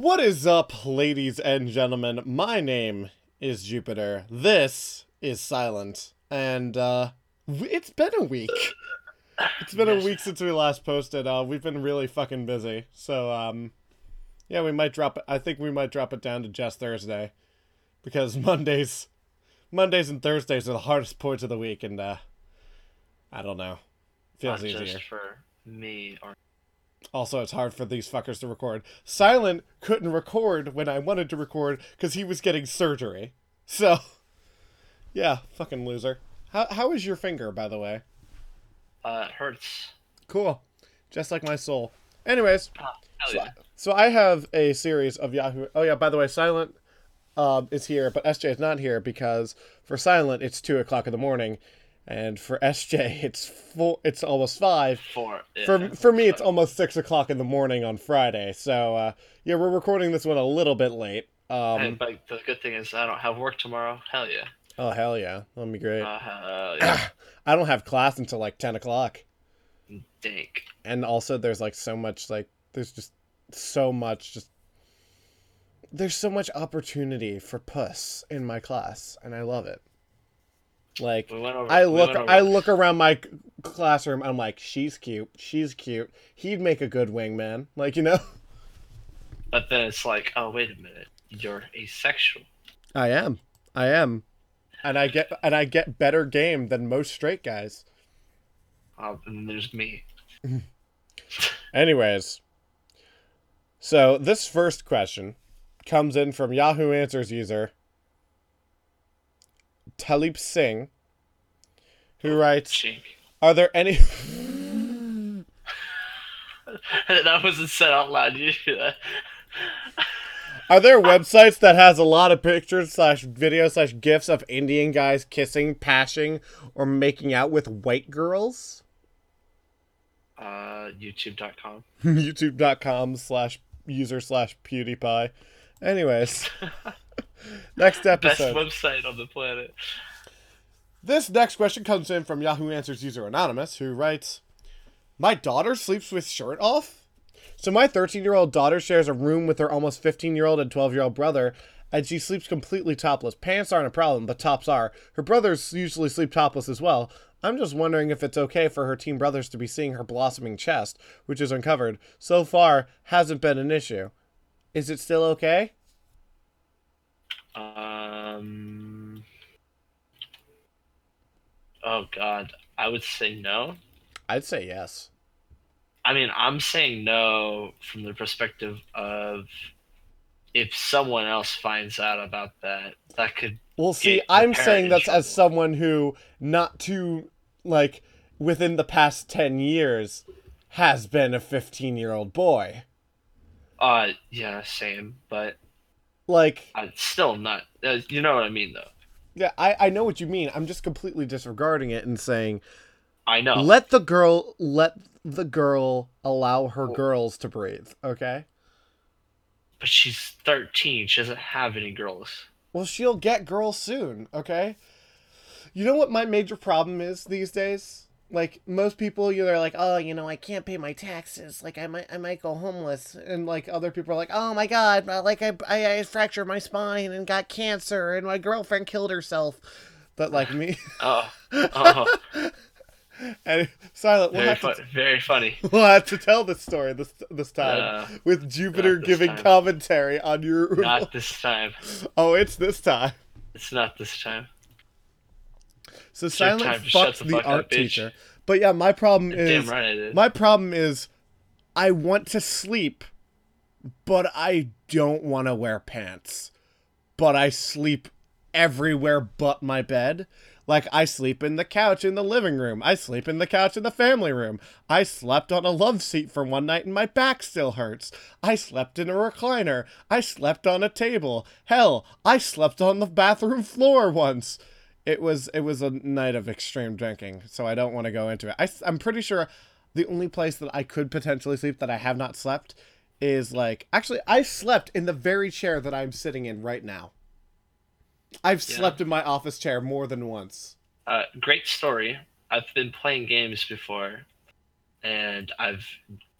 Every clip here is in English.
What is up, ladies and gentlemen? My name is Jupiter. This is Silent. And, uh, it's been a week. It's been a week since we last posted. Uh, we've been really fucking busy. So, um, yeah, we might drop it. I think we might drop it down to just Thursday. Because Mondays, Mondays and Thursdays are the hardest points of the week. And, uh, I don't know. Feels Not easier. just for me or Also, it's hard for these fuckers to record. Silent couldn't record when I wanted to record because he was getting surgery. So, yeah, fucking loser. How how is your finger, by the way? uh, it hurts. Cool, just like my soul. Anyways, Oh, hell so, yeah. so I have a series of Yahoo. Oh yeah, by the way, Silent um, is here, but SJ is not here because for Silent it's two o'clock in the morning, and for SJ it's four. It's almost five. Four. Yeah. for for me it's almost six o'clock in the morning on friday so uh yeah we're recording this one a little bit late um but the good thing is I don't have work tomorrow. Hell yeah. oh hell yeah that'll be great Uh, yeah. i don't have class until like 10 o'clock Dank. and also there's like so much like there's just so much just there's so much opportunity for puss in my class and i love it like We over. I look over- I look around my classroom I'm like she's cute she's cute he'd make a good wingman like you know But then it's like, oh wait a minute, you're asexual. I am. I am. And I get and I get better game than most straight guys. Oh, and there's me. Anyways. So this first question comes in from Yahoo Answers user Talib Singh who writes Chink. Are there any that wasn't said out loud. You that? Are there websites that has a lot of pictures slash videos slash gifs of Indian guys kissing, pashing, or making out with white girls? Uh, YouTube.com. youtube.com slash user slash pewdiepie anyways next episode. Best website on the planet. this next question comes in from yahoo answers user anonymous who writes my daughter sleeps with shirt off? So my 13 year old daughter shares a room with her almost 15 year old and 12 year old brother and she sleeps completely topless. Pants aren't a problem but tops are. Her brothers usually sleep topless as well. I'm just wondering if it's okay for her teen brothers to be seeing her blossoming chest which is uncovered. So far hasn't been an issue. Is it still okay Um. Oh God, I would say no. i'd say yes I mean, I'm saying no from the perspective of if someone else finds out about that, that could. Well, see, I'm saying in that's as someone who, not too, like, within the past 10 years, has been a 15 year old boy. Uh, yeah, same, but Like, I still not. Uh, you know what I mean, though. yeah, I, I know what you mean. I'm just completely disregarding it and saying, I know. let the girl, let the girl allow her Well- girls to breathe, okay? but she's 13. She doesn't have any girls. Well, she'll get girls soon, okay? You know what my major problem is these days? Like most people, you're like, oh, you know, I can't pay my taxes. Like I might, I might go homeless. And like other people are like, oh my god, like I, I, I fractured my spine and got cancer, and my girlfriend killed herself. But like me, Oh, oh, and Silent, we'll very fun, to, very funny. we'll have to tell this story this this time Uh, with Jupiter this giving time. commentary on your. not this time. Oh, it's this time. It's not this time. So It's Silent time to shut fucks the fuck art teacher. But yeah, my problem is right my problem is I want to sleep, but I don't want to wear pants. But I sleep everywhere but my bed. Like I sleep in the couch in the living room. I sleep in the couch in the family room. I slept on a love seat for one night and my back still hurts. I slept in a recliner. I slept on a table. Hell, I slept on the bathroom floor once. It was it was a night of extreme drinking, so I don't want to go into it. I, I'm pretty sure the only place that I could potentially sleep that I have not slept is like actually I slept in the very chair that I'm sitting in right now. I've Yeah. slept in my office chair more than once. Uh, great story. I've been playing games before, and I've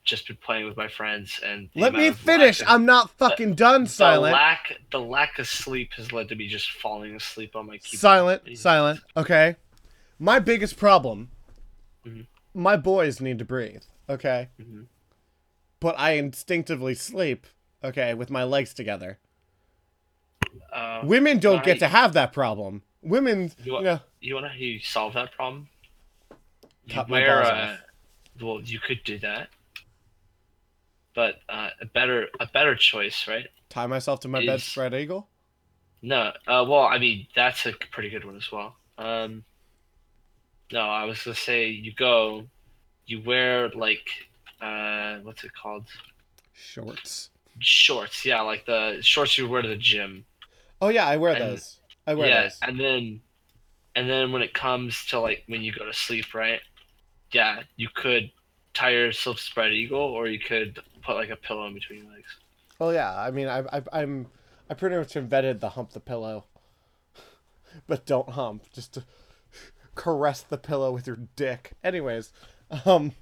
just been playing with my friends and Let me finish. of- I'm not fucking done, silent. the lack the lack of sleep has led to me just falling asleep on my keyboard. Silent, silent. Okay. My biggest problem. Mhm. My boys need to breathe. Okay. Mhm. But I instinctively sleep. Okay, with my legs together. Uh, Women don't get to have that problem. Women, You you want- know, you want to you solve that problem? You Cut my wear balls a, off. well, you could do that, but uh, a better a better choice, right? tie myself to my Is- bedspread eagle. No, uh, well, I mean that's a pretty good one as well. Um, no, I was gonna say you go, you wear like, uh, what's it called? Shorts. Shorts, yeah, like the shorts you wear to the gym. Oh yeah, I wear And- those. I wear yeah, those. and then, and then when it comes to like when you go to sleep, right? Yeah, you could tie yourself spread eagle, or you could put like a pillow in between your legs. Oh yeah, I mean, I, I, I'm, I pretty much invented the hump the pillow, but don't hump, just to caress the pillow with your dick. Anyways, um,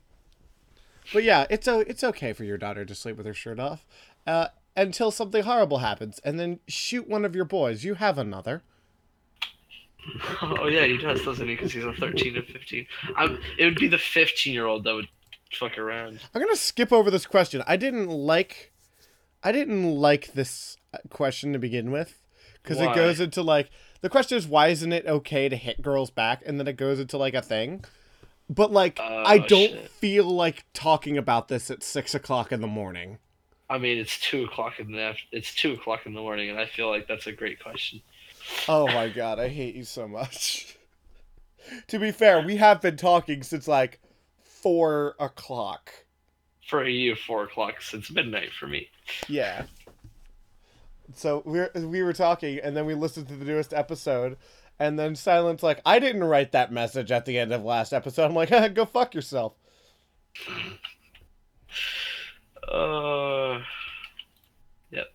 but yeah, it's o- it's okay for your daughter to sleep with her shirt off, uh, until something horrible happens, and then shoot one of your boys. You have another. oh yeah, he does, doesn't he? Because he's a thirteen and fifteen. I'm, it would be the fifteen-year-old that would fuck around. I'm gonna skip over this question. I didn't like, I didn't like this question to begin with, because it goes into like the question is why isn't it okay to hit girls back, and then it goes into like a thing. But like, I Oh, don't shit. feel like talking about this at six o'clock in the morning. I mean, it's two o'clock in the it's two o'clock in the morning, and I feel like that's a great question. Oh my god, I hate you so much. to be fair, we have been talking since like four o'clock. For you, four o'clock since midnight for me. Yeah. So we are we were talking, and then we listened to the newest episode, and then Silent's like, "I didn't write that message at the end of last episode." I'm like, "Go fuck yourself." Uh, yep.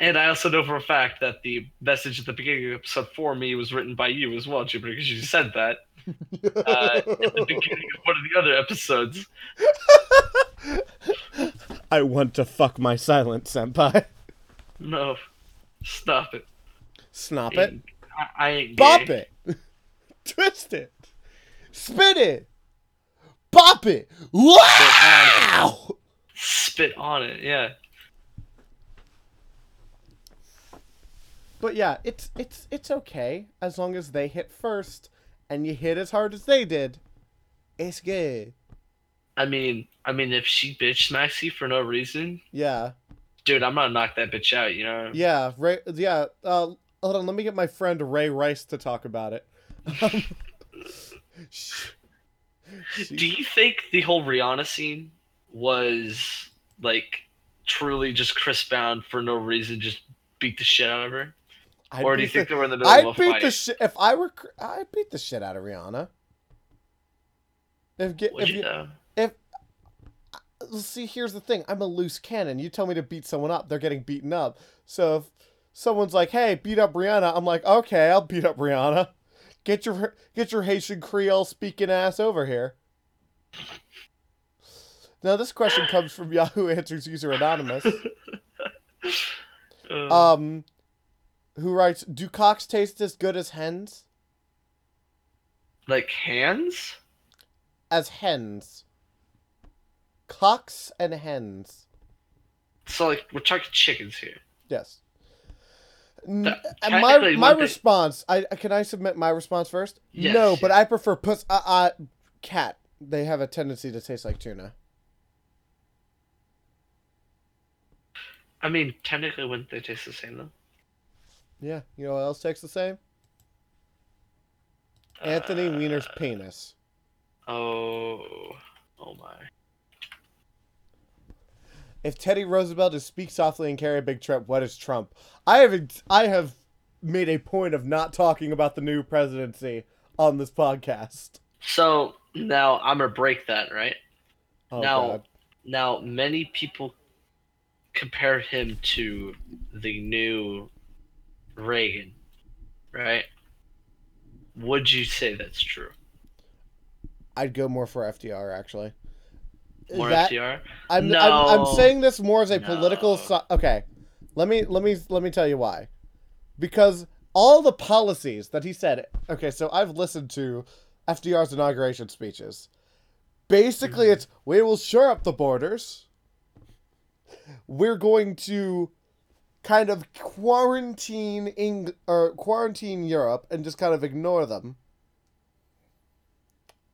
And I also know for a fact that the message at the beginning of episode for me was written by you as well, Jupiter, because you said that uh, at the beginning of one of the other episodes. I want to fuck my Silent senpai. No, stop it. Snop it, I, I ain't bop gay. it, twist it, spin it, bop it. Wow! Spit on it, yeah. But yeah, it's it's it's okay as long as they hit first, and you hit as hard as they did. It's good. I mean, I mean, if she bitch smacks you for no reason, Yeah. dude, I'm gonna knock that bitch out. You know? Yeah, Ray. Yeah. Uh, hold on. Let me get my friend Ray Rice to talk about it. Um, sh- she- Do you think the whole Rihanna scene was like truly just Chris Brown for no reason, just beat the shit out of her, I'd or do you beat think they were in the middle I'd of a beat fight? the shit if I were. I'd beat the shit out of Rihanna. If get if you though? see, here's the thing. I'm a loose cannon. You tell me to beat someone up, they're getting beaten up. So if someone's like, "Hey, beat up Rihanna," I'm like, "Okay, I'll beat up Rihanna." Get your get your Haitian Creole speaking ass over here. Now this question comes from Yahoo Answers user anonymous, Uh, um, who writes, "Do cocks taste as good as hens? like hands? As hens? Cocks and hens? So like we're talking chickens here. Yes." N- my my response, I can I submit my response first? Yes, no, but. I prefer puss. Uh, uh, cat. They have a tendency to taste like tuna. I mean, technically, wouldn't they taste the same though? Yeah, you know what else takes the same? Anthony Uh, Weiner's penis. Oh, oh my. If Teddy Roosevelt is speak softly and carry a big trip, what is Trump? I have I have made a point of not talking about the new presidency on this podcast. So now I'm gonna break that, right? Oh now, god. now many people compare him to the new Reagan, right? Would you say that's true? I'd go more for FDR actually. More That- FDR. I'm, I'm I'm saying this more as a political. No. Si- okay, let me let me let me tell you why. Because all the policies that he said. Okay, so I've listened to FDR's inauguration speeches. Basically, Mhm. it's we will shore up the borders. We're going to kind of quarantine Eng- or quarantine Europe and just kind of ignore them.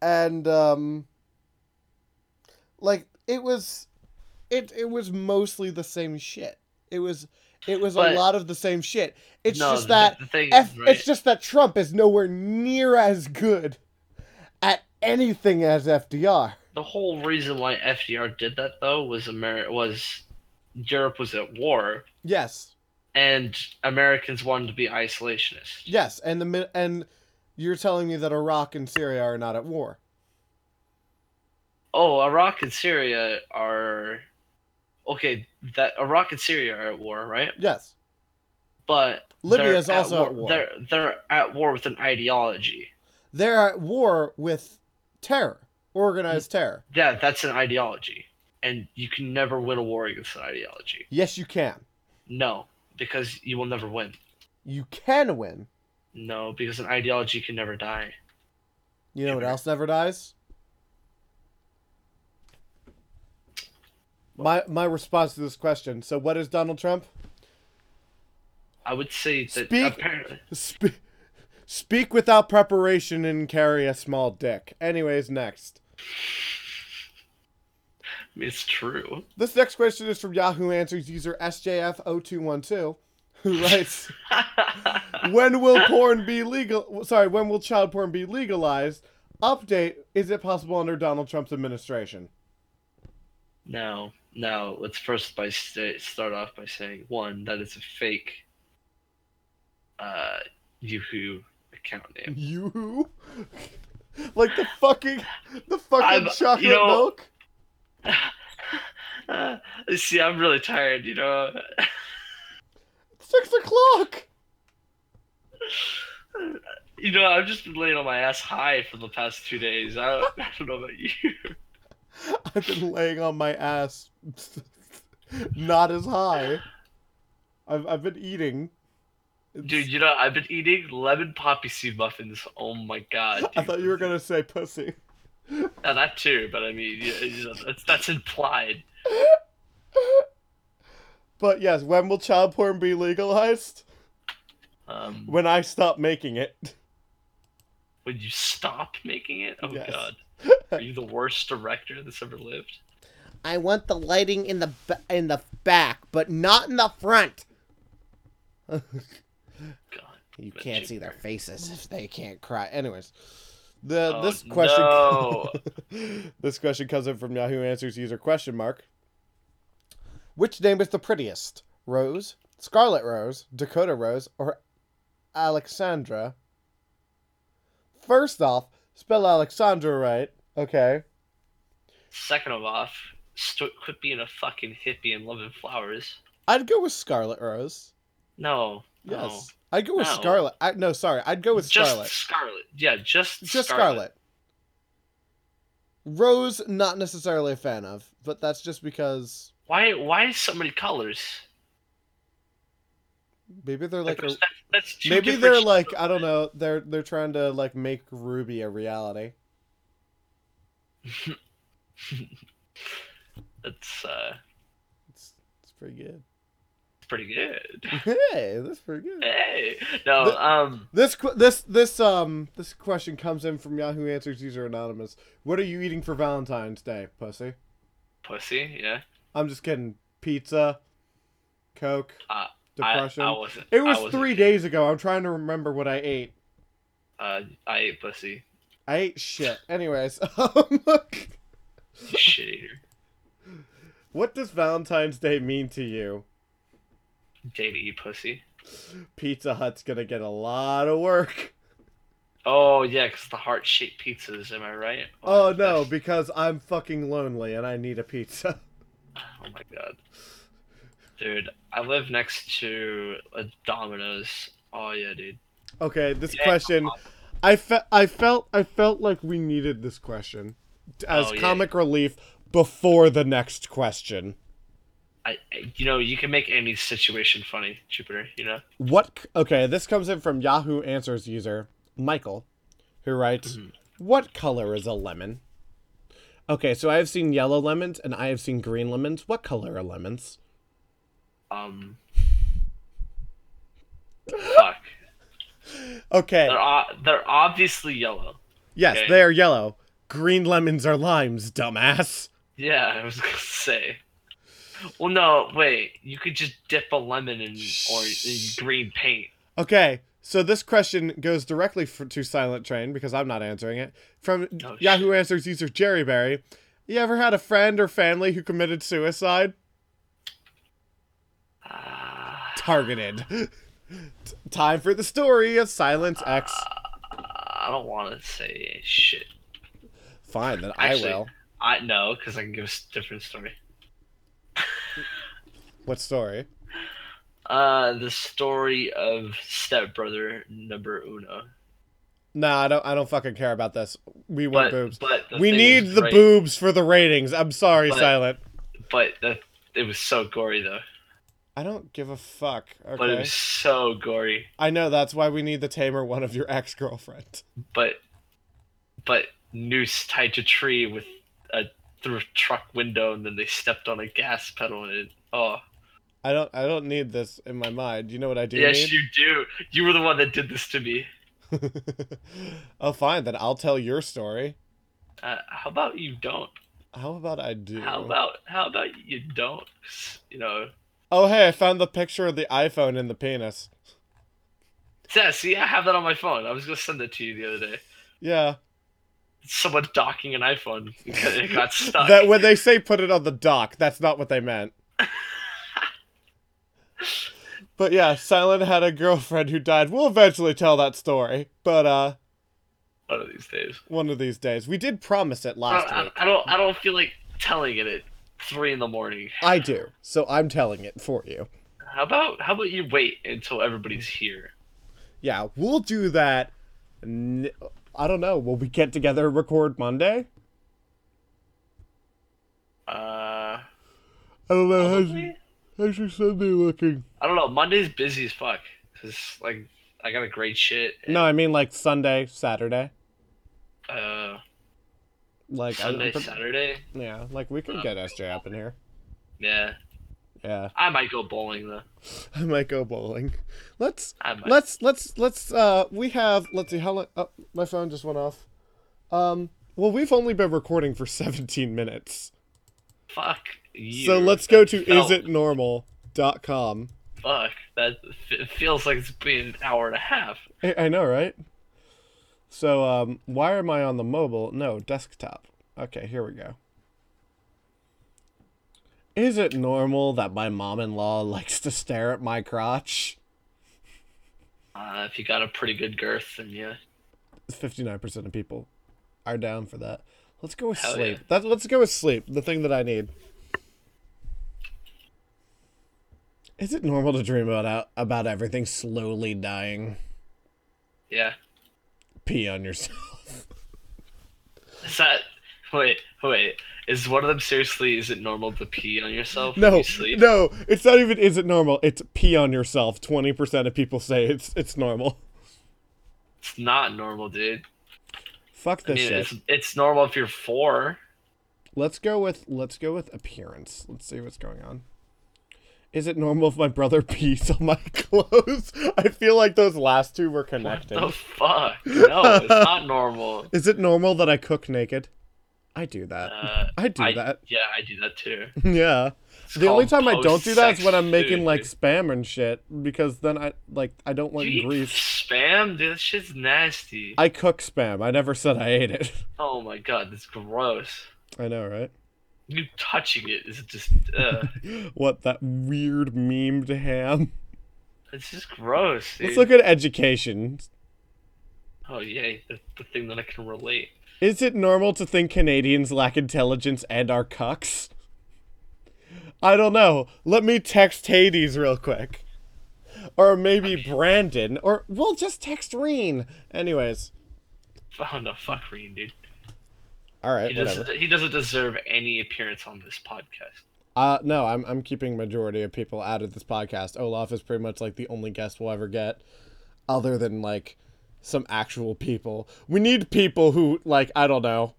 And um like it was it it was mostly the same shit. It was it was But- a lot of the same shit. It's no, just that the thing F, is, right? it's just that Trump is nowhere near as good at anything as FDR. the whole reason why FDR did that though was Amer- was Europe was at war Yes. and Americans wanted to be isolationists. Yes, and the and you're telling me that Iraq and Syria are not at war. Oh, Iraq and Syria are okay. That Iraq and Syria are at war, right? Yes. But Libya is also at war. They're they're at war with an ideology. They're at war with terror, organized terror. Yeah, that's an ideology, and you can never win a war against an ideology. Yes, you can. No, because you will never win. You can win. No, because an ideology can never die. You know what else never dies? My my response to this question. So, what is Donald Trump? I would say that Speak- apparently. Spe- speak without preparation and carry a small dick. Anyways, next. It's true. This next question is from Yahoo Answers user SJF0212, who writes, "When will porn be legal? Sorry, when will child porn be legalized? Update: Is it possible under Donald Trump's administration?" no, no. Let's first by sta start off by saying one that is a fake. Uh, Yahoo account name. You, like the fucking, the fucking I'm- chocolate you know- milk. Uh, see, I'm really tired. You know. Six o'clock. You know, I've just been laying on my ass high for the past two days. I don't, I don't know about you. I've been laying on my ass, not as high. I've I've been eating. It's- Dude, you know, I've been eating lemon poppy seed muffins. Oh my god. I thought you were gonna say pussy. Yeah, that too, but I mean, you you know, that's, that's implied. But yes, when will child porn be legalized? Um, When I stop making it. would you stop making it? Oh Yes. god. Are you the worst director that's ever lived? I want the lighting in the ba- in the back, but not in the front. God. You can't see their faces if they can't cry. Anyways, the Oh, this question no. this question comes in from Yahoo Answers user question mark. Which name is the prettiest? Rose, Scarlet Rose, Dakota Rose, or Alexandra? First off, spell Alexandra right. Okay. Second of off, st- quit being a fucking hippie and loving flowers. I'd go with Scarlet Rose. No. Yes. I'd go with No. Scarlet. I, no, sorry. I'd go with Just Scarlet. Scarlet. Yeah, just Just Scarlet. Scarlet. Rose, not necessarily a fan of, but that's just because Why? Why so many colors? maybe they're like, a, that's, that's maybe they're like I don't know. They're they're trying to like make Ruby a reality. That's uh, It's it's pretty good. Pretty good. Hey, that's pretty good. Hey, no, The- um, This this this um this question comes in from Yahoo Answers user anonymous. What are you eating for Valentine's Day, pussy? pussy. Yeah, I'm just kidding. Pizza, Coke, Uh, depression. I, I it was three days ago. I'm trying to remember what I ate. Uh, I ate pussy. I ate shit. Anyways, um, shit eater. what does Valentine's Day mean to you? To eat pussy. Pizza Hut's gonna get a lot of work. Oh yeah, cause the heart shaped pizzas. Am I right? Oh no, that's- because I'm fucking lonely and I need a pizza. Oh my god. Dude, I live next to a Domino's. Oh yeah, dude. Okay, this Yeah. question, I felt, I felt I felt like we needed this question as Oh, yeah. comic relief before the next question. I, you know, you can make any situation funny, Jupiter. You know. What? Okay, this comes in from Yahoo Answers user Michael, who writes, "What color is a lemon?" Okay, so I have seen yellow lemons and I have seen green lemons. What color are lemons? Um. fuck. Okay, They're o- they're obviously yellow. yes, okay. they are yellow. Green lemons are limes, dumbass. Yeah, I was gonna say. Well, no, wait. You could just dip a lemon in or in green paint. Okay, so this question goes directly for, to Silent Train because I'm not answering it. From Oh, Yahoo Answers user Jerry Berry. You ever had a friend or family who committed suicide? Ah, Targeted. Time for the story of Silence X. I don't want to say shit. Fine, then actually- I will. I know because I can give a different story. What story? Uh, the story of stepbrother number uno. Nah, I don't. I don't fucking care about this. We want But boobs. but We need the great. boobs for the ratings. I'm sorry, But- Silent. But the, it was so gory though. I don't give a fuck. Okay? But it was so gory. I know that's why we need the tamer one of your ex girlfriend. But but noose tied to tree with a through a truck window, and then they stepped on a gas pedal, and it, oh I don't. I don't need this in my mind. You know what I do yes, need? you do. You were the one that did this to me. oh, fine. Then I'll tell your story. Uh, how about you don't? How about I do? How about how about you don't? You know. Oh, hey, I found the picture of the iPhone in the penis. Yeah, see, I have that on my phone. I was gonna send it to you the other day. Yeah. Someone docking an iPhone because it got stuck. That when they say put it on the dock, that's not what they meant. but yeah, Silent had a girlfriend who died. We'll eventually tell that story, but uh, One of these days. one of these days. We did promise it I last I, week. I don't. I don't feel like telling it at three in the morning. I do, so I'm telling it for you. How about how about you wait until everybody's here? Yeah, we'll do that. N- I don't know. Will we get together and record Monday? Uh, I don't know. probably? How's your Sunday looking? I don't know. Monday's busy as fuck. Cause like I got a great shit. No, I mean like Sunday, Saturday. Uh, Like I- Sunday, but- Saturday. Yeah, like we could get SJ up in here. Yeah, Yeah, I might go bowling though. I might go bowling. Let's I might. let's let's let's uh we have let's see how long oh, my phone just went off. Um well we've only been recording for 17 minutes. Fuck So let's go to felt- isitnormal.com. Fuck that. It feels like it's been an hour and a half. I, I know, right? So um why am I on the mobile? No, desktop. Okay, here we go. Is it normal that my mom-in-law likes to stare at my crotch? Uh, if you got a pretty good girth, then yeah. 59% of people are down for that. Let's go with Hell sleep. yeah. That, let's go with sleep, the thing that I need. Is it normal to dream about about everything slowly dying? Yeah. Pee on yourself. Is that wait, wait. Is one of them seriously is it normal to pee on yourself when No, you sleep? no, it's not even. Is it normal? It's pee on yourself. Twenty percent of people say it's it's normal. It's not normal, dude. Fuck I this mean shit. it's it's normal if you're four. Let's go with let's go with appearance. Let's see what's going on. Is it normal if my brother pees on my clothes? I feel like those last two were connected. What the fuck? No, it's not normal. Is it normal that I cook naked? I do that. Uh, I do that. Yeah, I do that too. yeah. It's The only time I don't do that is when I'm making food, like dude. spam and shit because then I like I don't want you grease. spam, dude. That shit's nasty. I cook spam. I never said I ate it. Oh my god, that's gross. I know, right? You touching it is just. Uh, what that weird memed ham? it's just gross. Dude. Let's look at education. Oh yay, the, the thing that I can relate. Is it normal to think Canadians lack intelligence and are cucks? I don't know. Let me text Hades real quick. Or maybe Brandon. Or we'll just text Reen. Anyways. Oh no, fuck Reen, dude. All right, He whatever. doesn't. He doesn't deserve any appearance on this podcast. Uh, no, I'm I'm keeping majority of people out of this podcast. Olaf is pretty much like the only guest we'll ever get, other than like some actual people. We need people who like I don't know,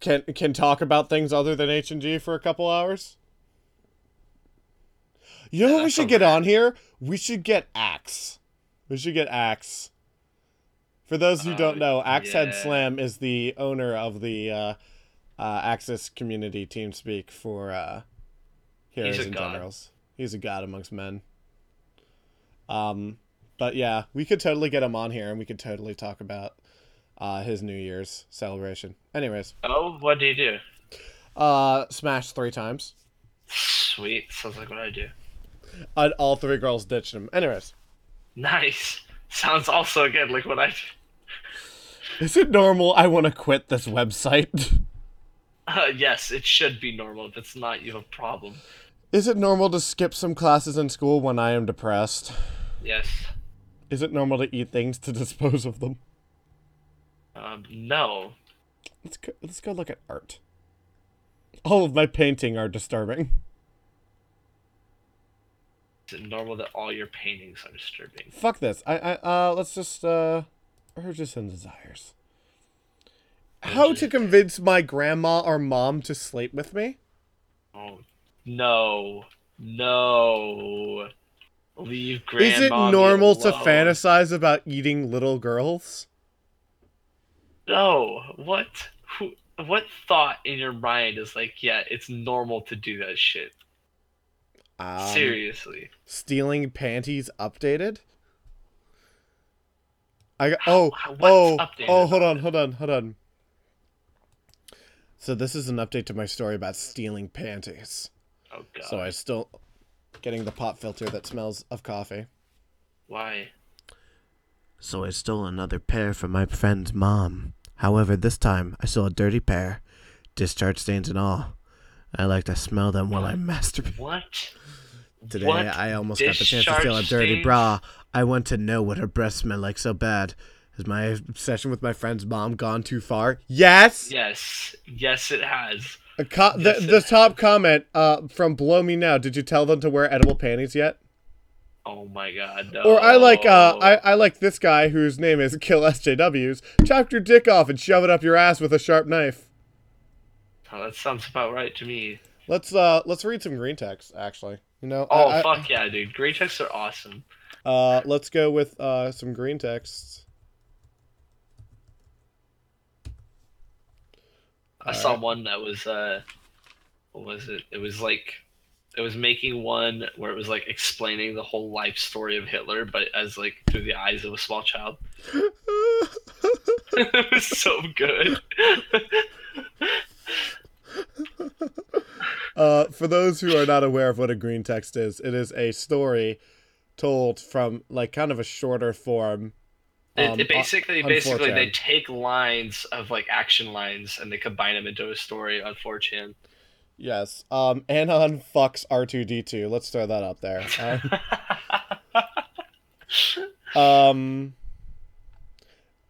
can can talk about things other than H and G for a couple hours. You know what we should get on here? We should get Axe. We should get Axe. For those who don't Oh, know, Axe Head yeah. Slam is the owner of the uh, uh, Axis community team speak for uh, heroes a and god. generals. He's a god amongst men. Um, but yeah, we could totally get him on here, and we could totally talk about uh, his New Year's celebration. Anyways, Oh, what do you do? uh, smash three times. Sweet. Sounds like what I do. Uh, all three girls ditched him. Anyways, Nice. Sounds also again like what I do. Is it normal? I want to quit this website. Uh, yes, it should be normal. If it's not, you have a problem. Is it normal to skip some classes in school when I am depressed? Yes. Is it normal to eat things to dispose of them? Um, no. Let's go, let's go look at art. All of my painting are disturbing. Is it normal that all your paintings are disturbing? Fuck this. I I uh let's just uh urges and desires. How to convince my grandma or mom to sleep with me? Oh, no. No. Leave grandma. Is it normal to fantasize about eating little girls? No. What? Who? What thought in your mind is like, yeah, it's normal to do that shit? Um, Seriously. Stealing panties updated? I got, oh oh updated oh hold on hold on hold on. So this is an update to my story about stealing panties. Oh god. So I still getting the pop filter that smells of coffee. Why? So I stole another pair from my friend's mom. However, this time I stole a dirty pair, discharge stains and all. I like to smell them while I masturbate. What? Today What? I almost got the chance to steal a dirty bra. I want to know what her breasts smell like so bad. Has my obsession with my friend's mom gone too far? Yes. Yes. Yes, it has. A co- the it the top comment uh, from Blow Me Now. Did you tell them to wear edible panties yet? Oh my god. No. Or I like uh I, I like this guy whose name is Kill SJWs. Chop your dick off and shove it up your ass with a sharp knife. Oh, that sounds about right to me. Let's uh let's read some green text actually. You know. Oh I- I- fuck yeah, dude. Green texts are awesome. Uh let's go with uh some green texts. I saw Alright. one that was uh what was it? It was like it was making one where it was like explaining the whole life story of Hitler, but as like through the eyes of a small child. it was so good. Uh, for those who are not aware of what a green text is, it is a story told from like kind of a shorter form. It, um, it basically, on basically, they 4chan. take lines of like action lines and they combine them into a story on 4chan. Yes. Um, Anon fucks R two D two. Let's throw that up there. Um, um,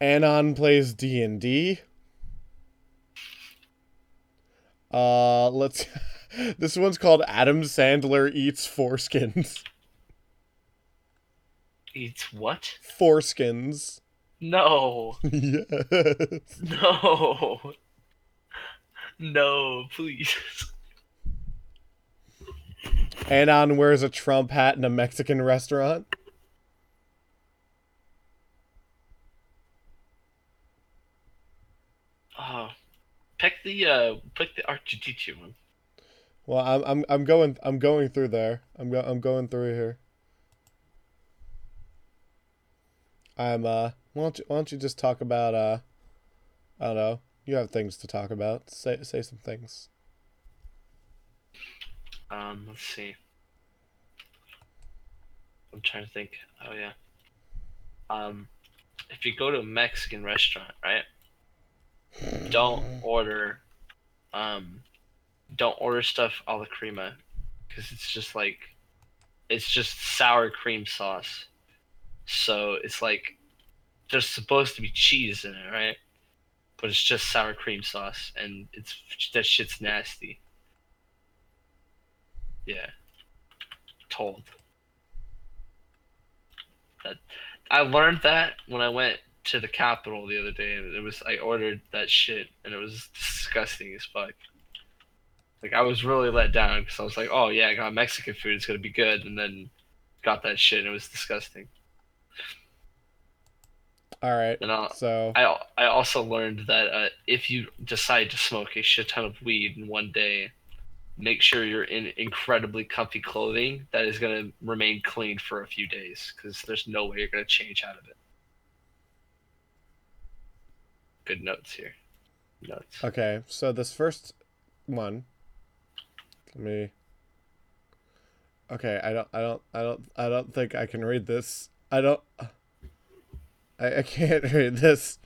Anon plays D and D. Uh, let's. this one's called Adam Sandler eats foreskins. Eats what? Foreskins. No, yes. no, no, please. Anon wears a Trump hat in a Mexican restaurant. Oh, pick the uh, pick the R2D2 one. Well, I'm I'm I'm going I'm going through there. I'm go, I'm going through here. I'm uh why don't you why don't you just talk about uh I don't know. You have things to talk about. Say say some things. Um, let's see. I'm trying to think. Oh yeah. Um, if you go to a Mexican restaurant, right? Don't order, um, don't order stuff a la crema, because it's just like, it's just sour cream sauce. So it's like, there's supposed to be cheese in it, right? but it's just sour cream sauce, and it's that shit's nasty. Yeah, told. That I learned that when I went to the Capitol the other day, and it was I ordered that shit, and it was disgusting as fuck. Like I was really let down because I was like, oh yeah, I got Mexican food, it's gonna be good, and then got that shit, and it was disgusting. All right. And I'll, So I I also learned that uh, if you decide to smoke a shit ton of weed in one day, make sure you're in incredibly comfy clothing that is gonna remain clean for a few days, because there's no way you're gonna change out of it. Good notes here. Notes. okay, so this first one, let me. Okay, I don't, I don't, I don't, I don't think I can read this. I don't. I, I can't read this.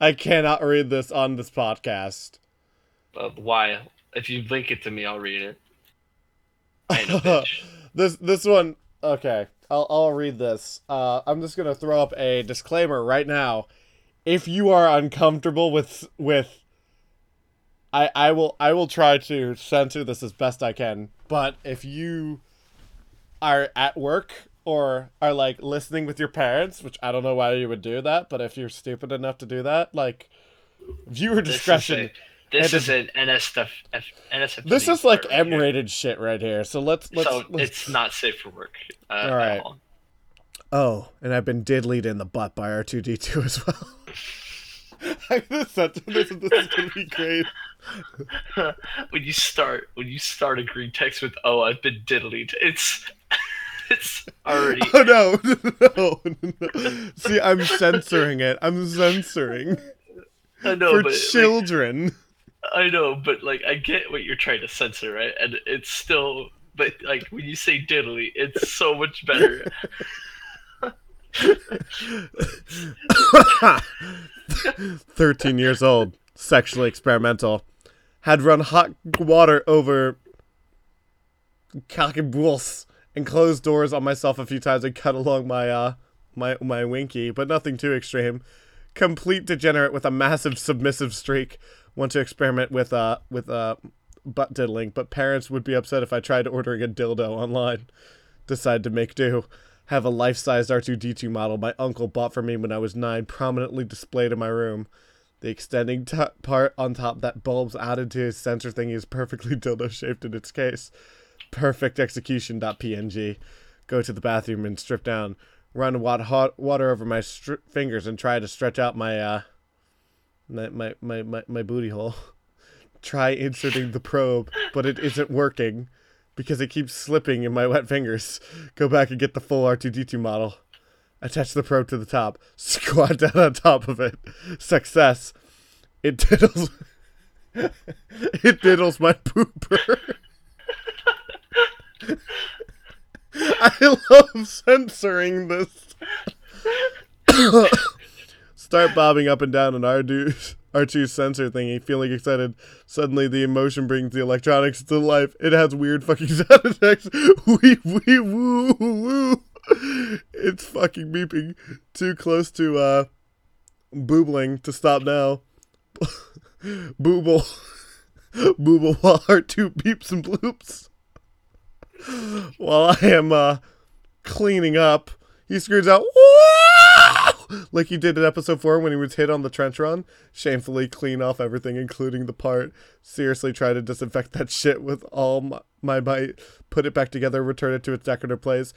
I cannot read this on this podcast. Uh, why? If you link it to me, I'll read it. This this one okay I'll, I'll read this uh, i'm just gonna throw up a disclaimer right now if you are uncomfortable with with i i will i will try to censor this as best i can but if you are at work or are like listening with your parents which i don't know why you would do that but if you're stupid enough to do that like viewer This is discretion a- This is an NSF, NSF. this is like m-rated shit right here so let's let's, so let's it's not safe for work. Uh, All right. At all. Oh, and I've been diddlied in the butt by R2D2 as well. I'm gonna censor this this is gonna be great. when you start when you start a green text with "Oh, I've been diddled," it's it's already Oh no, no, no. See, I'm censoring it. I'm censoring I know, for but like, children. I know, but like I get what you're trying to censor, right? And it's still, but like when you say diddly, it's so much better. 13 years old, sexually experimental. Had run hot water over cock and balls and closed doors on myself a few times and cut along my uh my my winky, but nothing too extreme. Complete degenerate with a massive submissive streak. Want to experiment with uh with uh butt diddling, but parents would be upset if I tried ordering a dildo online. Decide to make do. Have a life-sized R2D2 model my uncle bought for me when I was nine, prominently displayed in my room. The extending t- part on top that bulbs added to his sensor thing is perfectly dildo shaped in its case. Perfect execution.png. Go to the bathroom and strip down. Run wat- hot water over my fingers and try to stretch out my uh my my, my, my, my booty hole. Try inserting the probe, but it isn't working because it keeps slipping in my wet fingers. Go back and get the full R2D2 model. Attach the probe to the top. Squat down on top of it. Success. It diddles. it diddles my pooper. I love censoring this. Start bobbing up and down an R2, R2 sensor thingy, feeling excited. Suddenly, the emotion brings the electronics to life. It has weird fucking sound effects. Wee wee woo woo. It's fucking beeping. Too close to uh, boobling to stop now. Booble. Booble while R2 beeps and bloops. While I am uh, cleaning up, he screams out, "Whoa!" like he did in episode 4 when he was hit on the trench run. Shamefully clean off everything, including the part. Seriously try to disinfect that shit with all my, my might. Put it back together, return it to its decorative place.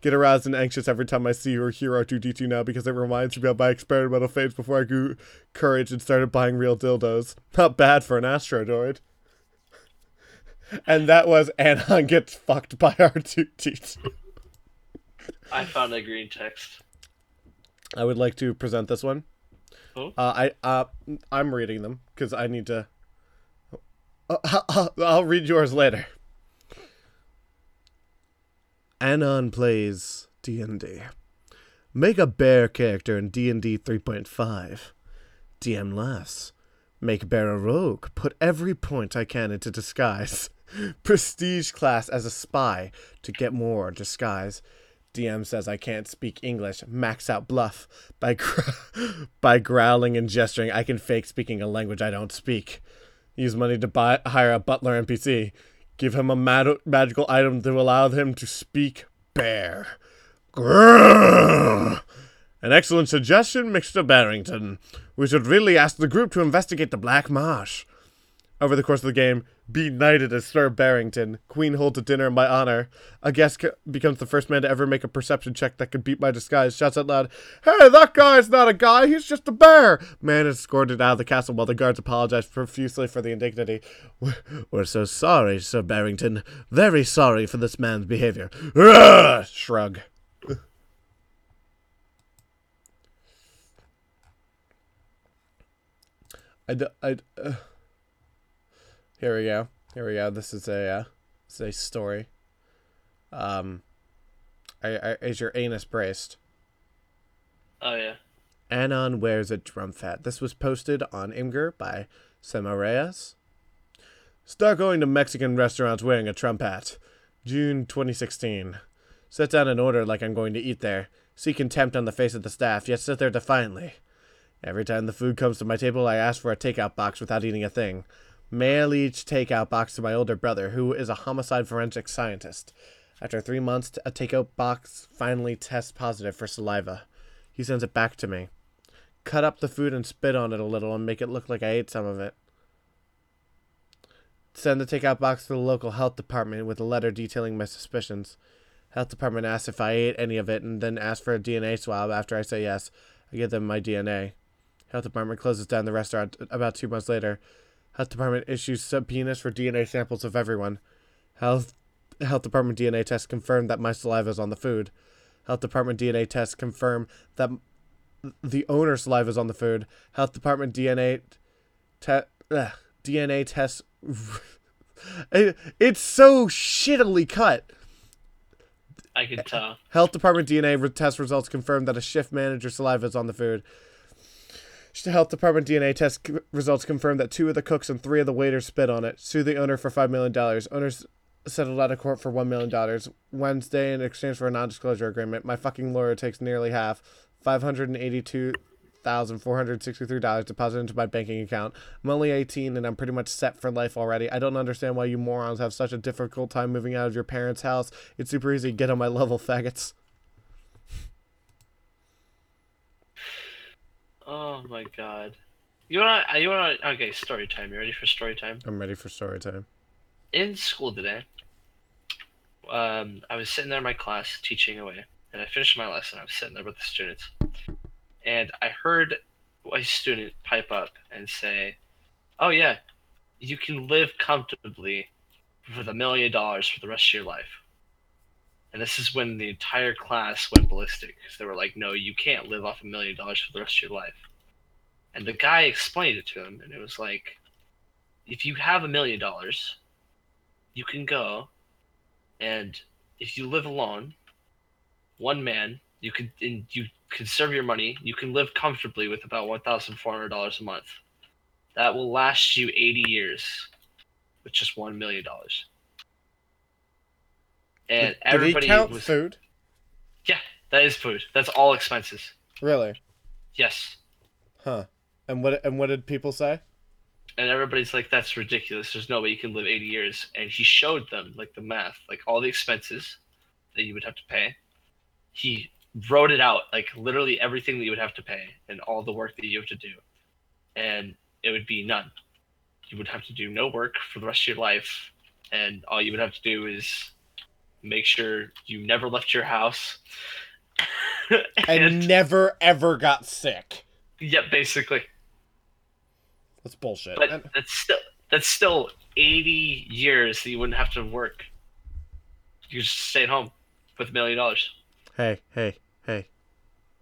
Get aroused and anxious every time I see or hear R2D2 now because it reminds me of my experimental phase before I grew courage and started buying real dildos. Not bad for an asteroid. And that was Anon gets fucked by R2D2. I found a green text. I would like to present this one. Oh. Uh, I uh, I'm reading them because I need to. Uh, I'll, I'll read yours later. Anon plays D and D. Make a bear character in D and D 3.5. DM laughs. Make bear a rogue. Put every point I can into disguise. Prestige class as a spy to get more disguise. DM says I can't speak English. Max out bluff by gr- by growling and gesturing. I can fake speaking a language I don't speak. Use money to buy hire a butler NPC. Give him a mag- magical item to allow him to speak bear. Grrr. An excellent suggestion, Mr. Barrington. We should really ask the group to investigate the Black Marsh. Over the course of the game, be knighted as Sir Barrington. Queen holds a dinner in my honor. A guest c- becomes the first man to ever make a perception check that could beat my disguise. Shouts out loud, Hey, that guy's not a guy, he's just a bear! Man is escorted out of the castle while the guards apologize profusely for the indignity. We're, so sorry, Sir Barrington. Very sorry for this man's behavior. Ugh! Shrug. I, d- I, d- uh. Here we go. Here we go. This is a uh, this is a story. Um, I, I, is your anus braced? Oh yeah. Anon wears a drum hat. This was posted on Imgur by Sema Reyes. Start going to Mexican restaurants wearing a Trump hat. June 2016. Sit down and order like I'm going to eat there. See contempt on the face of the staff, yet sit there defiantly. Every time the food comes to my table, I ask for a takeout box without eating a thing. Mail each takeout box to my older brother, who is a homicide forensic scientist. After three months, a takeout box finally tests positive for saliva. He sends it back to me. Cut up the food and spit on it a little and make it look like I ate some of it. Send the takeout box to the local health department with a letter detailing my suspicions. Health department asks if I ate any of it and then asks for a DNA swab after I say yes. I give them my DNA. Health department closes down the restaurant about two months later. Health department issues subpoenas for DNA samples of everyone. Health Health department DNA tests confirm that my saliva is on the food. Health department DNA tests confirm that the owner's saliva is on the food. Health department DNA te- ugh, DNA tests. it, it's so shittily cut. I can tell. Health department DNA test results confirm that a shift manager's saliva is on the food. Health department DNA test c- results confirm that two of the cooks and three of the waiters spit on it. Sue the owner for $5 million. Owners settled out of court for $1 million. Wednesday, in exchange for a non disclosure agreement, my fucking lawyer takes nearly half $582,463 deposited into my banking account. I'm only 18 and I'm pretty much set for life already. I don't understand why you morons have such a difficult time moving out of your parents' house. It's super easy. Get on my level, faggots. Oh my god. You wanna? You wanna? Okay, story time. You ready for story time? I'm ready for story time. In school today, um, I was sitting there in my class teaching away, and I finished my lesson. I was sitting there with the students, and I heard a student pipe up and say, "Oh yeah, you can live comfortably with a million dollars for the rest of your life." And this is when the entire class went ballistic they were like, "No, you can't live off a million dollars for the rest of your life." And the guy explained it to him, and it was like, if you have a million dollars, you can go, and if you live alone, one man, you can and you conserve your money. You can live comfortably with about one thousand four hundred dollars a month. That will last you eighty years, with just one million dollars. And Did everybody he count was food? Yeah, that is food. That's all expenses. Really? Yes. Huh. And what and what did people say? and everybody's like that's ridiculous there's no way you can live 80 years and he showed them like the math like all the expenses that you would have to pay he wrote it out like literally everything that you would have to pay and all the work that you have to do and it would be none you would have to do no work for the rest of your life and all you would have to do is make sure you never left your house And never ever got sick. yeah basically That's bullshit. But And- that's still that's still eighty years that you wouldn't have to work. You just stay at home with a million dollars. hey, hey, hey.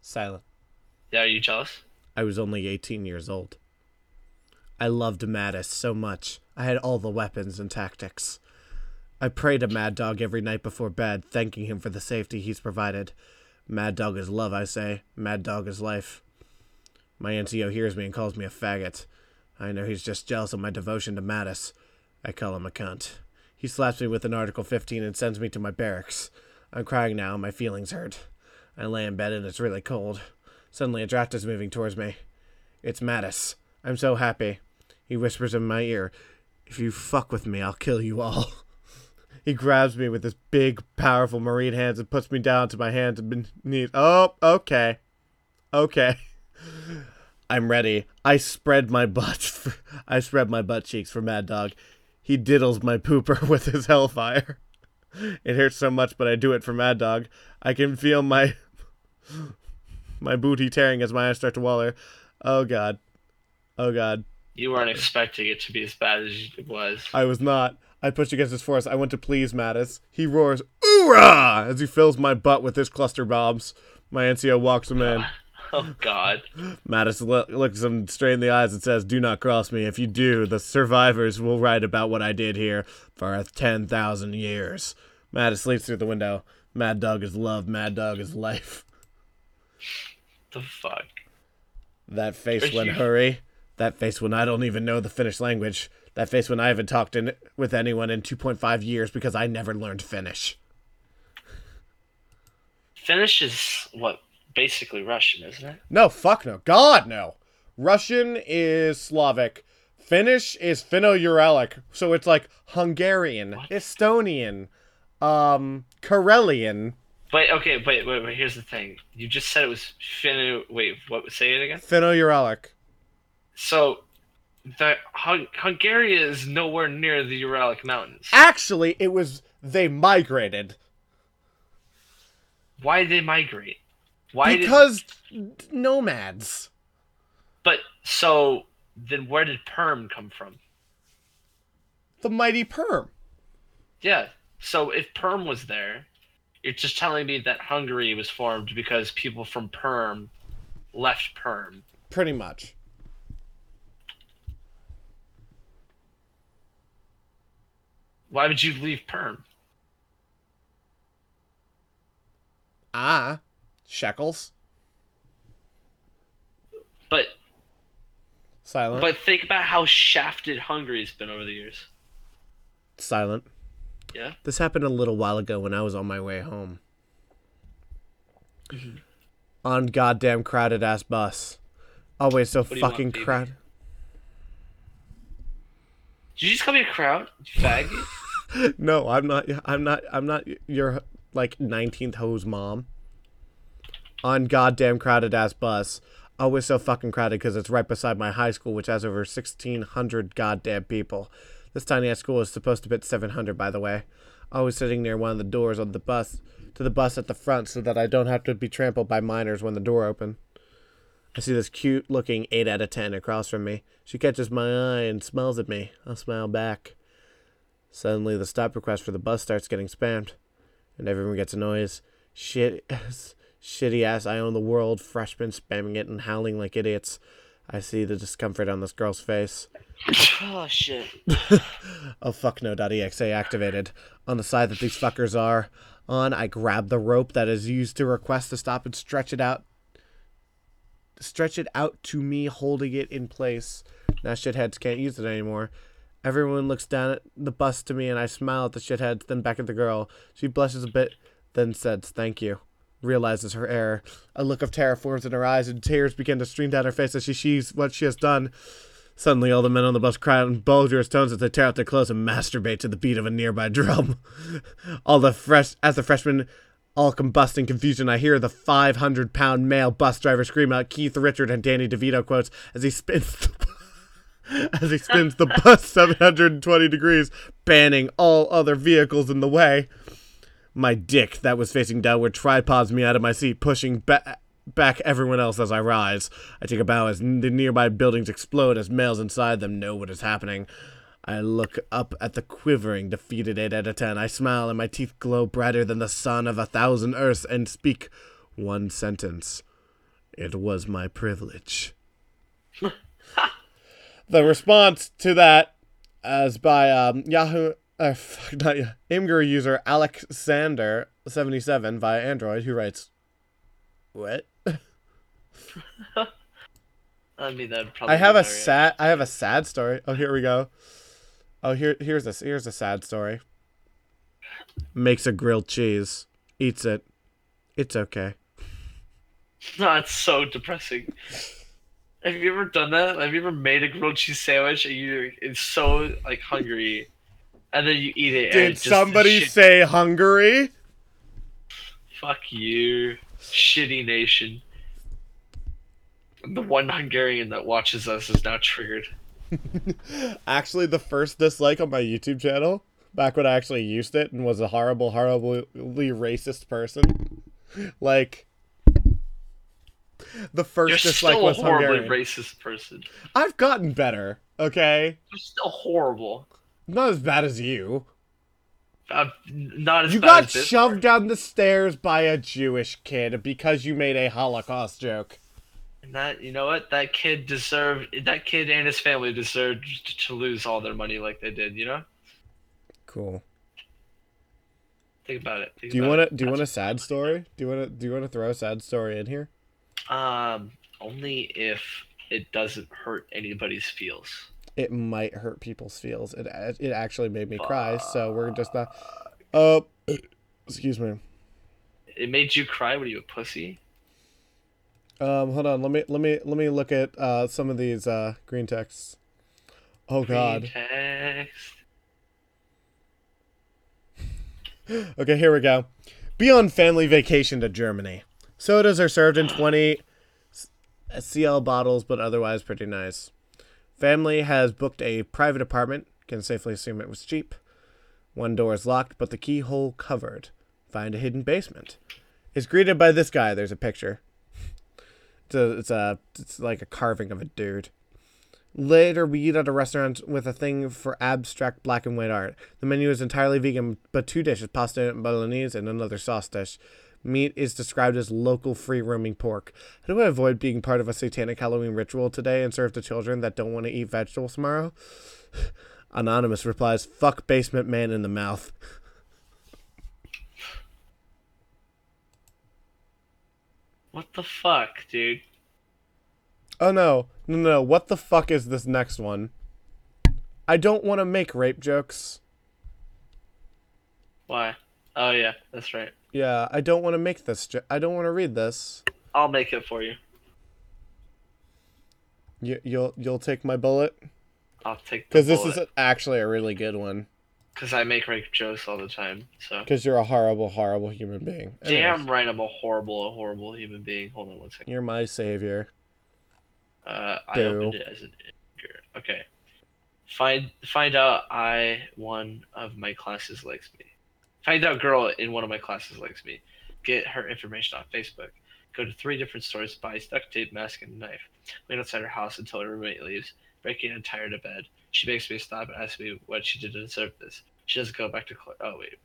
Silent. Yeah, are you jealous? I was only 18 years old. I loved Mattis so much. I had all the weapons and tactics. I pray to Mad Dog every night before bed, thanking him for the safety he's provided. Mad Dog is love, I say. Mad Dog is life. My NCO hears me and calls me a faggot. I know he's just jealous of my devotion to Mattis. I call him a cunt. He slaps me with an Article 15 and sends me to my barracks. I'm crying now. My feelings hurt. I lay in bed and it's really cold. Suddenly, a draft is moving towards me. It's Mattis. I'm so happy. He whispers in my ear, If you fuck with me, I'll kill you all. he grabs me with his big, powerful marine hands and puts me down to my hands and knees. Oh, okay. Okay. I'm ready. I spread my butt. For, I spread my butt cheeks for Mad Dog. He diddles my pooper with his hellfire. It hurts so much, but I do it for Mad Dog. I can feel my my booty tearing as my eyes start to water. Oh god. Oh god. You weren't expecting it to be as bad as it was. I was not. I pushed against his force. I want to please Mattis. He roars, "Oorah!" as he fills my butt with his cluster bombs. My NCO walks him in. Oh God. Mattis lo- looks him straight in the eyes and says, "Do not cross me. If you do, the survivors will write about what I did here for ten thousand years." Mattis leaps through the window. Mad Dog is love. Mad Dog is life. The fuck. That face Are when you- hurry. That face when I don't even know the Finnish language. That face when I haven't talked in, with anyone in 2.5 years because I never learned Finnish. Finnish is what basically Russian, isn't it? No, fuck no. God, no. Russian is Slavic. Finnish is Finno-Uralic. So it's like Hungarian, What? Estonian, um, Karelian, Wait, okay, wait, wait, wait. Here's the thing. You just said it was Finno. Wait, what? Say it again. Finno-Uralic. So, the Hung- Hungary is nowhere near the Uralic Mountains. Actually, it was they migrated Why did they migrate? Why did? because nomads. But so then, where did Perm come from? The mighty Perm. Yeah. So if Perm was there, you're just telling me that Hungary was formed because people from Perm left Perm. Pretty much. Why would you leave Perm? Ah, shekels. But Silent. but think about how shafted Hungary's been over the years. Silent. Yeah. This happened a little while ago when I was on my way home. Mm-hmm. On goddamn crowded ass bus. Always so do you want, fucking crowded. Did you just call me a crowd, faggot? No, I'm not. I'm not. I'm not your like 19th hose mom. On goddamn crowded ass bus. Always so fucking crowded because it's right beside my high school, which has over 1,600 goddamn people. This tiny ass school is supposed to fit 700, by the way. Always sitting near one of the doors on the bus to the bus at the front so that I don't have to be trampled by minors when the door open. I see this cute looking 8 out of 10 across from me. She catches my eye and smiles at me. I'll smile back. Suddenly, the stop request for the bus starts getting spammed, and everyone gets a noise. Shit, shitty ass I own the world, freshmen spamming it and howling like idiots. I see the discomfort on this girl's face. oh shit. Oh fuck no, .exe activated. On the side that these fuckers are on, I grab the rope that is used to request to stop and stretch it out. Stretch it out to me, holding it in place. Now shitheads can't use it anymore. Everyone looks down at the bus to me, and I smile at the shitheads, then back at the girl. She blushes a bit, then says, "Thank you." Realizes her error. A look of terror forms in her eyes, and tears begin to stream down her face as she sees what she has done. Suddenly, all the men on the bus cry out in bulgurous tones as they tear out their clothes and masturbate to the beat of a nearby drum. all the fresh, as the freshmen all combust in confusion, I hear the 500 pound male bus driver scream out Keith Richard and Danny DeVito quotes as he spins the, as he spins the bus 720 degrees, banning all other vehicles in the way. My dick, that was facing downward, tripods me out of my seat, pushing ba- back everyone else as I rise. I take a bow as n- the nearby buildings explode as males inside them know what is happening. I look up at the quivering, defeated 8 out of 10. I smile and my teeth glow brighter than the sun of a thousand earths and speak one sentence. It was my privilege. the response to that, as by um, Yahoo, uh, fuck, not Yahoo, Imgur user Alexander77 via Android, who writes, What? I mean, that probably. I have a sad. I have a sad story. Oh, here we go. Oh, here, here's this. Here's a sad story. Makes a grilled cheese. eats it. It's okay. That's so depressing. Have you ever done that? Have you ever made a grilled cheese sandwich and you're it's so like hungry, and then you eat it? Did somebody shit- say Hungary? Fuck you, shitty nation. The one Hungarian that watches us is now triggered. actually, the first dislike on my YouTube channel, back when I actually used it and was a horrible, horribly racist person, like the 1st You're dislike still a was horribly Hungarian. racist person. I've gotten better. Okay, You're still horrible. not as bad as you. I'm not as You bad got as this shoved down the stairs by a Jewish kid because you made a Holocaust joke. And that you know what? That kid deserved. That kid and his family deserved to lose all their money like they did. You know? Cool. Think about it. Think Do you want to? Do you want a sad story? Do you want to? Do you want to throw a sad story in here? Um, only if it doesn't hurt anybody's feels. It might hurt people's feels. It it actually made me cry. So we're just not. Uh, excuse me. It made you cry. Were you a pussy? Um, hold on. Let me let me let me look at uh some of these uh green texts. Oh God. Text. Okay, here we go. Be on family vacation to Germany. Sodas are served in 20 CL bottles, but otherwise pretty nice. Family has booked a private apartment. Can safely assume it was cheap. One door is locked, but the keyhole covered. Find a hidden basement. Is greeted by this guy. There's a picture. It's a, it's a, it's like a carving of a dude. Later, we eat at a restaurant with a thing for abstract black and white art. The menu is entirely vegan, but two dishes, pasta and bolognese, and another sauce dish. Meat is described as local free roaming pork. How do I avoid being part of a satanic Halloween ritual today and serve to children that don't want to eat vegetables tomorrow? Anonymous replies, fuck basement man in the mouth. What the fuck, dude? Oh no, no, no, no. What the fuck is this next one? I don't want to make rape jokes. Why? Oh yeah, that's right. Yeah, I don't want to make this. I don't want to read this. I'll make it for you. You, you'll you'll take my bullet I'll take because this is actually a really good one. because I make rape jokes all the time. So Because you're a horrible, horrible human being. Anyways, damn right, I'm a horrible, a horrible human being. Hold on one second. you're my savior. Uh, I Do. opened it as an integer. Okay. Find find out I one of my classes likes me. Find out girl in one of my classes likes me. Get her information on Facebook. Go to three different stores, buy duct tape, mask, and knife. Wait outside her house until her roommate leaves. Breaking and tired of bed. She makes me stop and asks me what she did to deserve this. She doesn't go back to class. Oh wait.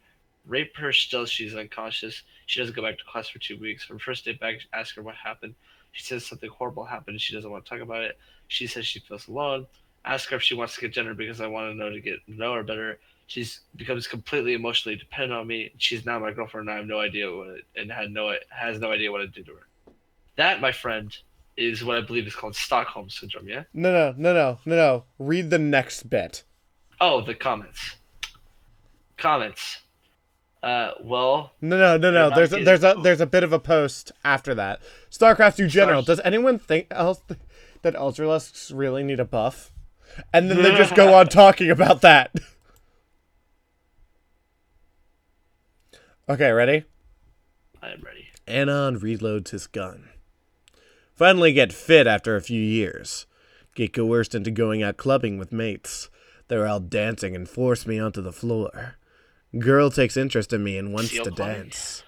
Rape her still. She's unconscious. She doesn't go back to class for two weeks. Her first day back, ask her what happened. She says something horrible happened. She doesn't want to talk about it. She says she feels alone. Ask her if she wants to get gender because I want to know to get know her better. She's becomes completely emotionally dependent on me. She's now my girlfriend, and I have no idea what it, and had no has no idea what I did to her. That, my friend, is what I believe is called Stockholm syndrome. Yeah. No, no, no, no, no, no. Read the next bit. Oh, the comments. Comments. Uh, well, No, no, no, no. There's a, there's a there's a bit of a post after that. Starcraft 2 General. Does anyone think else that Ultralisks really need a buff? And then they just go on talking about that. Okay, ready? I am ready. Anon reloads his gun. Finally get fit after a few years. Get coerced into going out clubbing with mates. They're all dancing and force me onto the floor. Girl takes interest in me and wants Seal to clubbing. dance.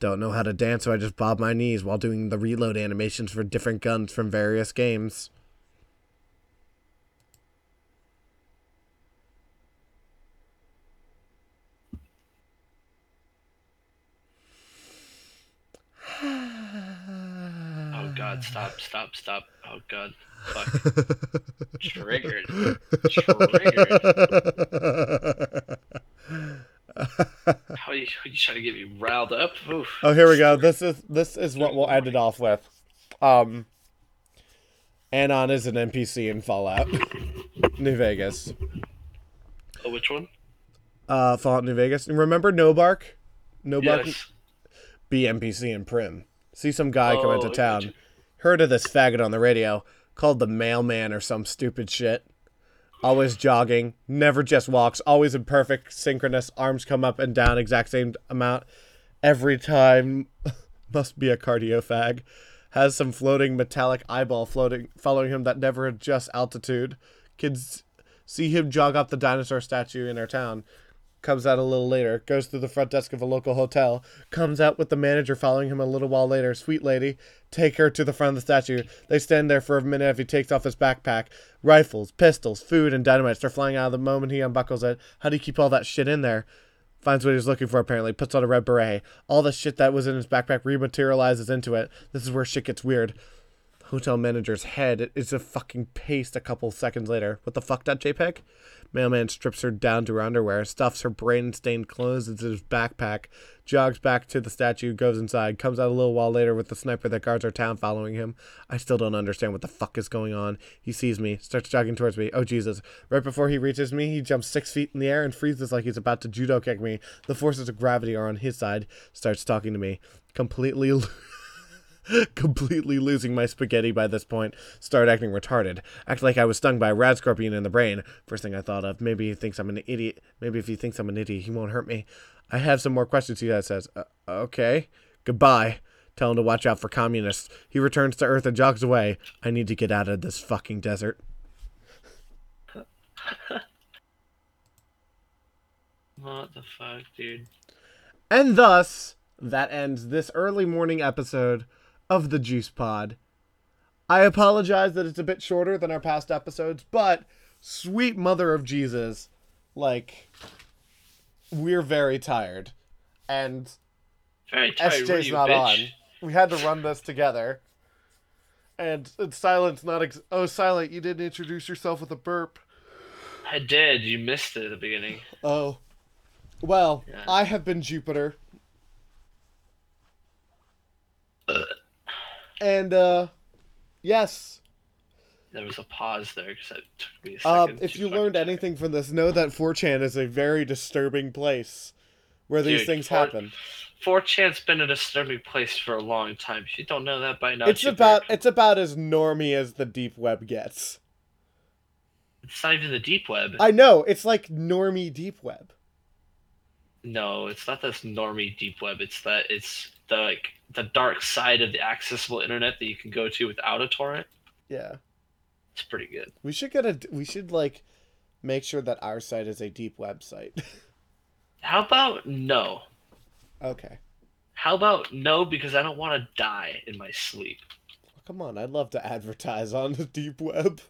Don't know how to dance, so I just bob my knees while doing the reload animations for different guns from various games. Oh God! Stop! Stop! Stop! Oh God! Fuck! Triggered. Triggered. How are you, are you trying to get me riled up? Oof. Oh, here we go. This is this is what we'll end it off with. Um, Anon is an NPC in Fallout New Vegas. Oh, which one? Uh, Fallout New Vegas. And remember Nobark? Nobark. No Bark. Yes. BMPC and Primm. See some guy come into Oh, town. Heard of this faggot on the radio called the mailman or some stupid shit. Always jogging, never just walks, always in perfect synchronous, arms come up and down exact same amount every time. Must be a cardio fag. Has some floating metallic eyeball floating following him that never adjusts altitude. Kids see him jog up the dinosaur statue in our town comes out a little later, goes through the front desk of a local hotel, comes out with the manager following him a little while later. Sweet lady, take her to the front of the statue. They stand there for a minute if he takes off his backpack. Rifles, pistols, food, and dynamite start flying out of the moment he unbuckles it. How do you keep all that shit in there? Finds what he's looking for apparently, puts on a red beret. All the shit that was in his backpack rematerializes into it. This is where shit gets weird. Hotel manager's head is a fucking paste a couple seconds later. What the fuck, that JPEG? Mailman strips her down to her underwear, stuffs her brain stained clothes into his backpack, jogs back to the statue, goes inside, comes out a little while later with the sniper that guards our town following him. I still don't understand what the fuck is going on. He sees me, starts jogging towards me. Oh Jesus. Right before he reaches me, he jumps six feet in the air and freezes like he's about to judo kick me. The forces of gravity are on his side, starts talking to me. Completely completely losing my spaghetti by this point, start acting retarded. Act like I was stung by a rad scorpion in the brain. First thing I thought of, maybe he thinks I'm an idiot. Maybe if he thinks I'm an idiot, he won't hurt me. I have some more questions, he says. Uh, okay. Goodbye. Tell him to watch out for communists. He returns to Earth and jogs away. I need to get out of this fucking desert. What the fuck, dude? And thus, that ends this early morning episode of the Juice Pod. I apologize that it's a bit shorter than our past episodes, but sweet mother of Jesus, like, we're very tired. And Very tired. SJ's not bitch? on. We had to run this together. And it's Silent's not. Ex- oh, Silent, you didn't introduce yourself with a burp. I did. You missed it at the beginning. Oh. Well, Yeah. I have been Jupiter. And, uh, yes. There was a pause there because it took me a Um, second. if you learned anything from this, know that 4chan is a very disturbing place where these things four- happen. 4chan's been a disturbing place for a long time. If you don't know that by now, It's about it's about as normy as the deep web gets. It's not even the deep web. I know it's like normy deep web. No, it's not this normy deep web. It's that it's the like the dark side of the accessible internet that you can go to without a torrent. Yeah, It's pretty good. we should get a we should like make sure that our site is a deep website. How about no? okay, How about no? Because I don't want to die in my sleep. come on, I'd love to advertise on the deep web.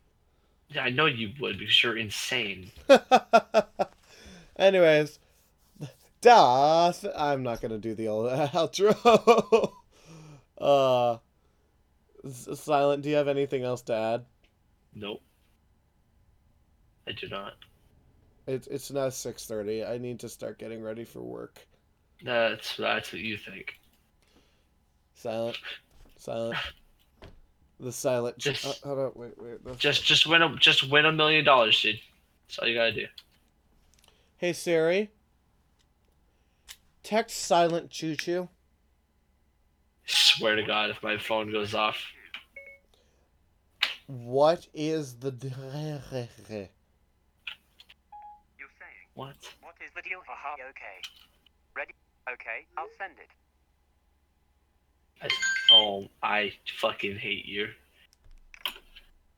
Yeah, I know you would because you're insane. Anyways, Das. I'm not gonna do the old outro. uh, Silent. Do you have anything else to add? Nope. I do not. It's it's now six thirty. I need to start getting ready for work. That's that's what you think. Silent. Silent. The silent. Just- uh, hold on. Wait. Wait. Just just win a just win a million dollars, dude. That's all you gotta do. Hey Siri. Text silent choo choo. Swear to God, if my phone goes off, What is the? d- You're saying, what? what is the deal? Haha, okay. Ready? Okay, I'll send it. I, oh, I fucking hate you.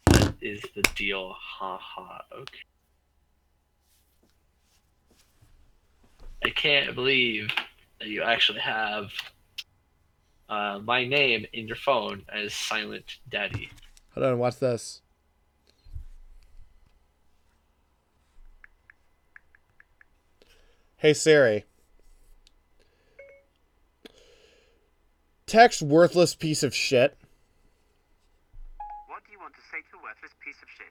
What is the deal? Ha ha. Okay. I can't believe that you actually have uh, my name in your phone as Silent Daddy. Hold on. Watch this. Hey Siri. Text worthless piece of shit. What do you want to say to a worthless piece of shit?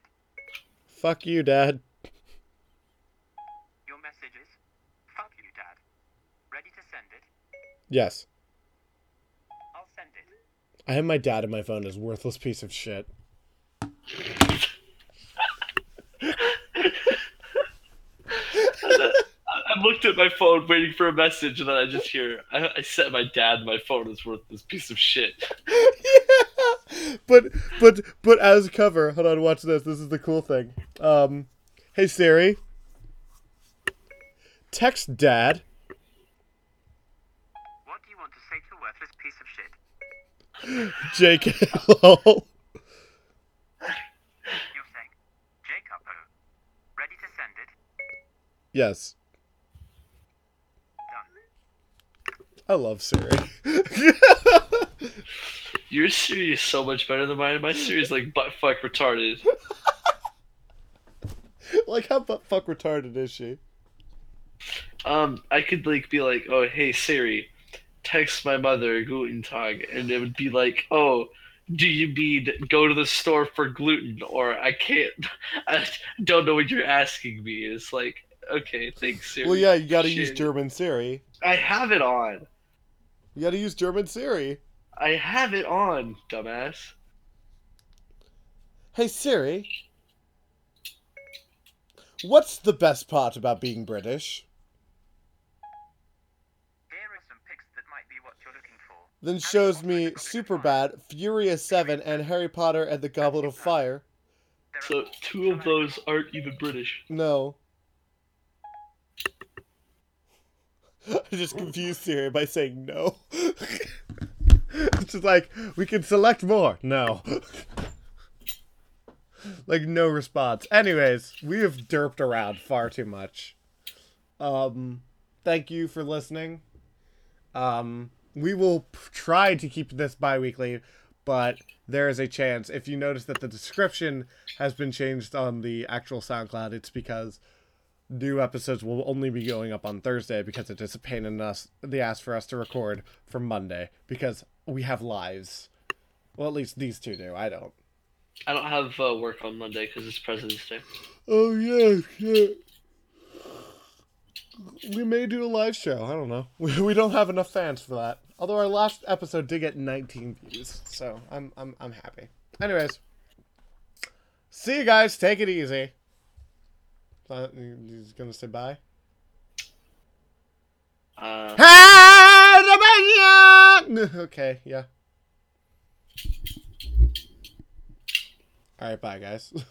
Fuck you, Dad. Your message is, fuck you, Dad. Ready to send it? Yes. I'll send it. I have my dad in my phone as worthless piece of shit. I I looked at my phone waiting for a message, and then I just hear I, I set my dad my phone is worth this piece of shit. yeah. But but but as cover, hold on, watch this. This is the cool thing. Um, hey Siri, text dad. What do you want to say to the worthless piece of shit? JK lol. You're saying, Jacob, oh, ready to send it? Yes, Done. I love Siri. Your Siri is so much better than mine. My Siri is like butt fuck retarded. like how bu- fuck retarded is she? Um, I could like be like, oh hey Siri, text my mother Guten Tag, and it would be like, oh, do you mean go to the store for gluten, or I can't, I don't know what you're asking me. It's like, okay, thanks Siri. Well, yeah, you gotta use German Siri. I have it on. You gotta use German Siri. I have it on, dumbass. Hey Siri, what's the best part about being British? Here are some pics that might be what you're looking for. Then shows me Superbad, Furious 7, and Harry Potter and the Goblet of Fire. So two of those aren't even British. No. I just confused Siri by saying no. it's just like, we can select more. No. like, no response. Anyways, we have derped around far too much. Um, thank you for listening. Um, we will p- try to keep this bi weekly, but there is a chance. If you notice that the description has been changed on the actual SoundCloud, it's because new episodes will only be going up on Thursday because it is a pain in us the ass for us to record from Monday because we have lives. Well, at least these two do. I don't. I don't have uh, work on Monday because it's President's Day. Oh yeah, yeah. We may do a live show. I don't know. We, we don't have enough fans for that. Although our last episode did get 19 views, so I'm I'm I'm happy. Anyways, see you guys. Take it easy. He's gonna say bye. Uh, Okay, yeah. All right, bye guys.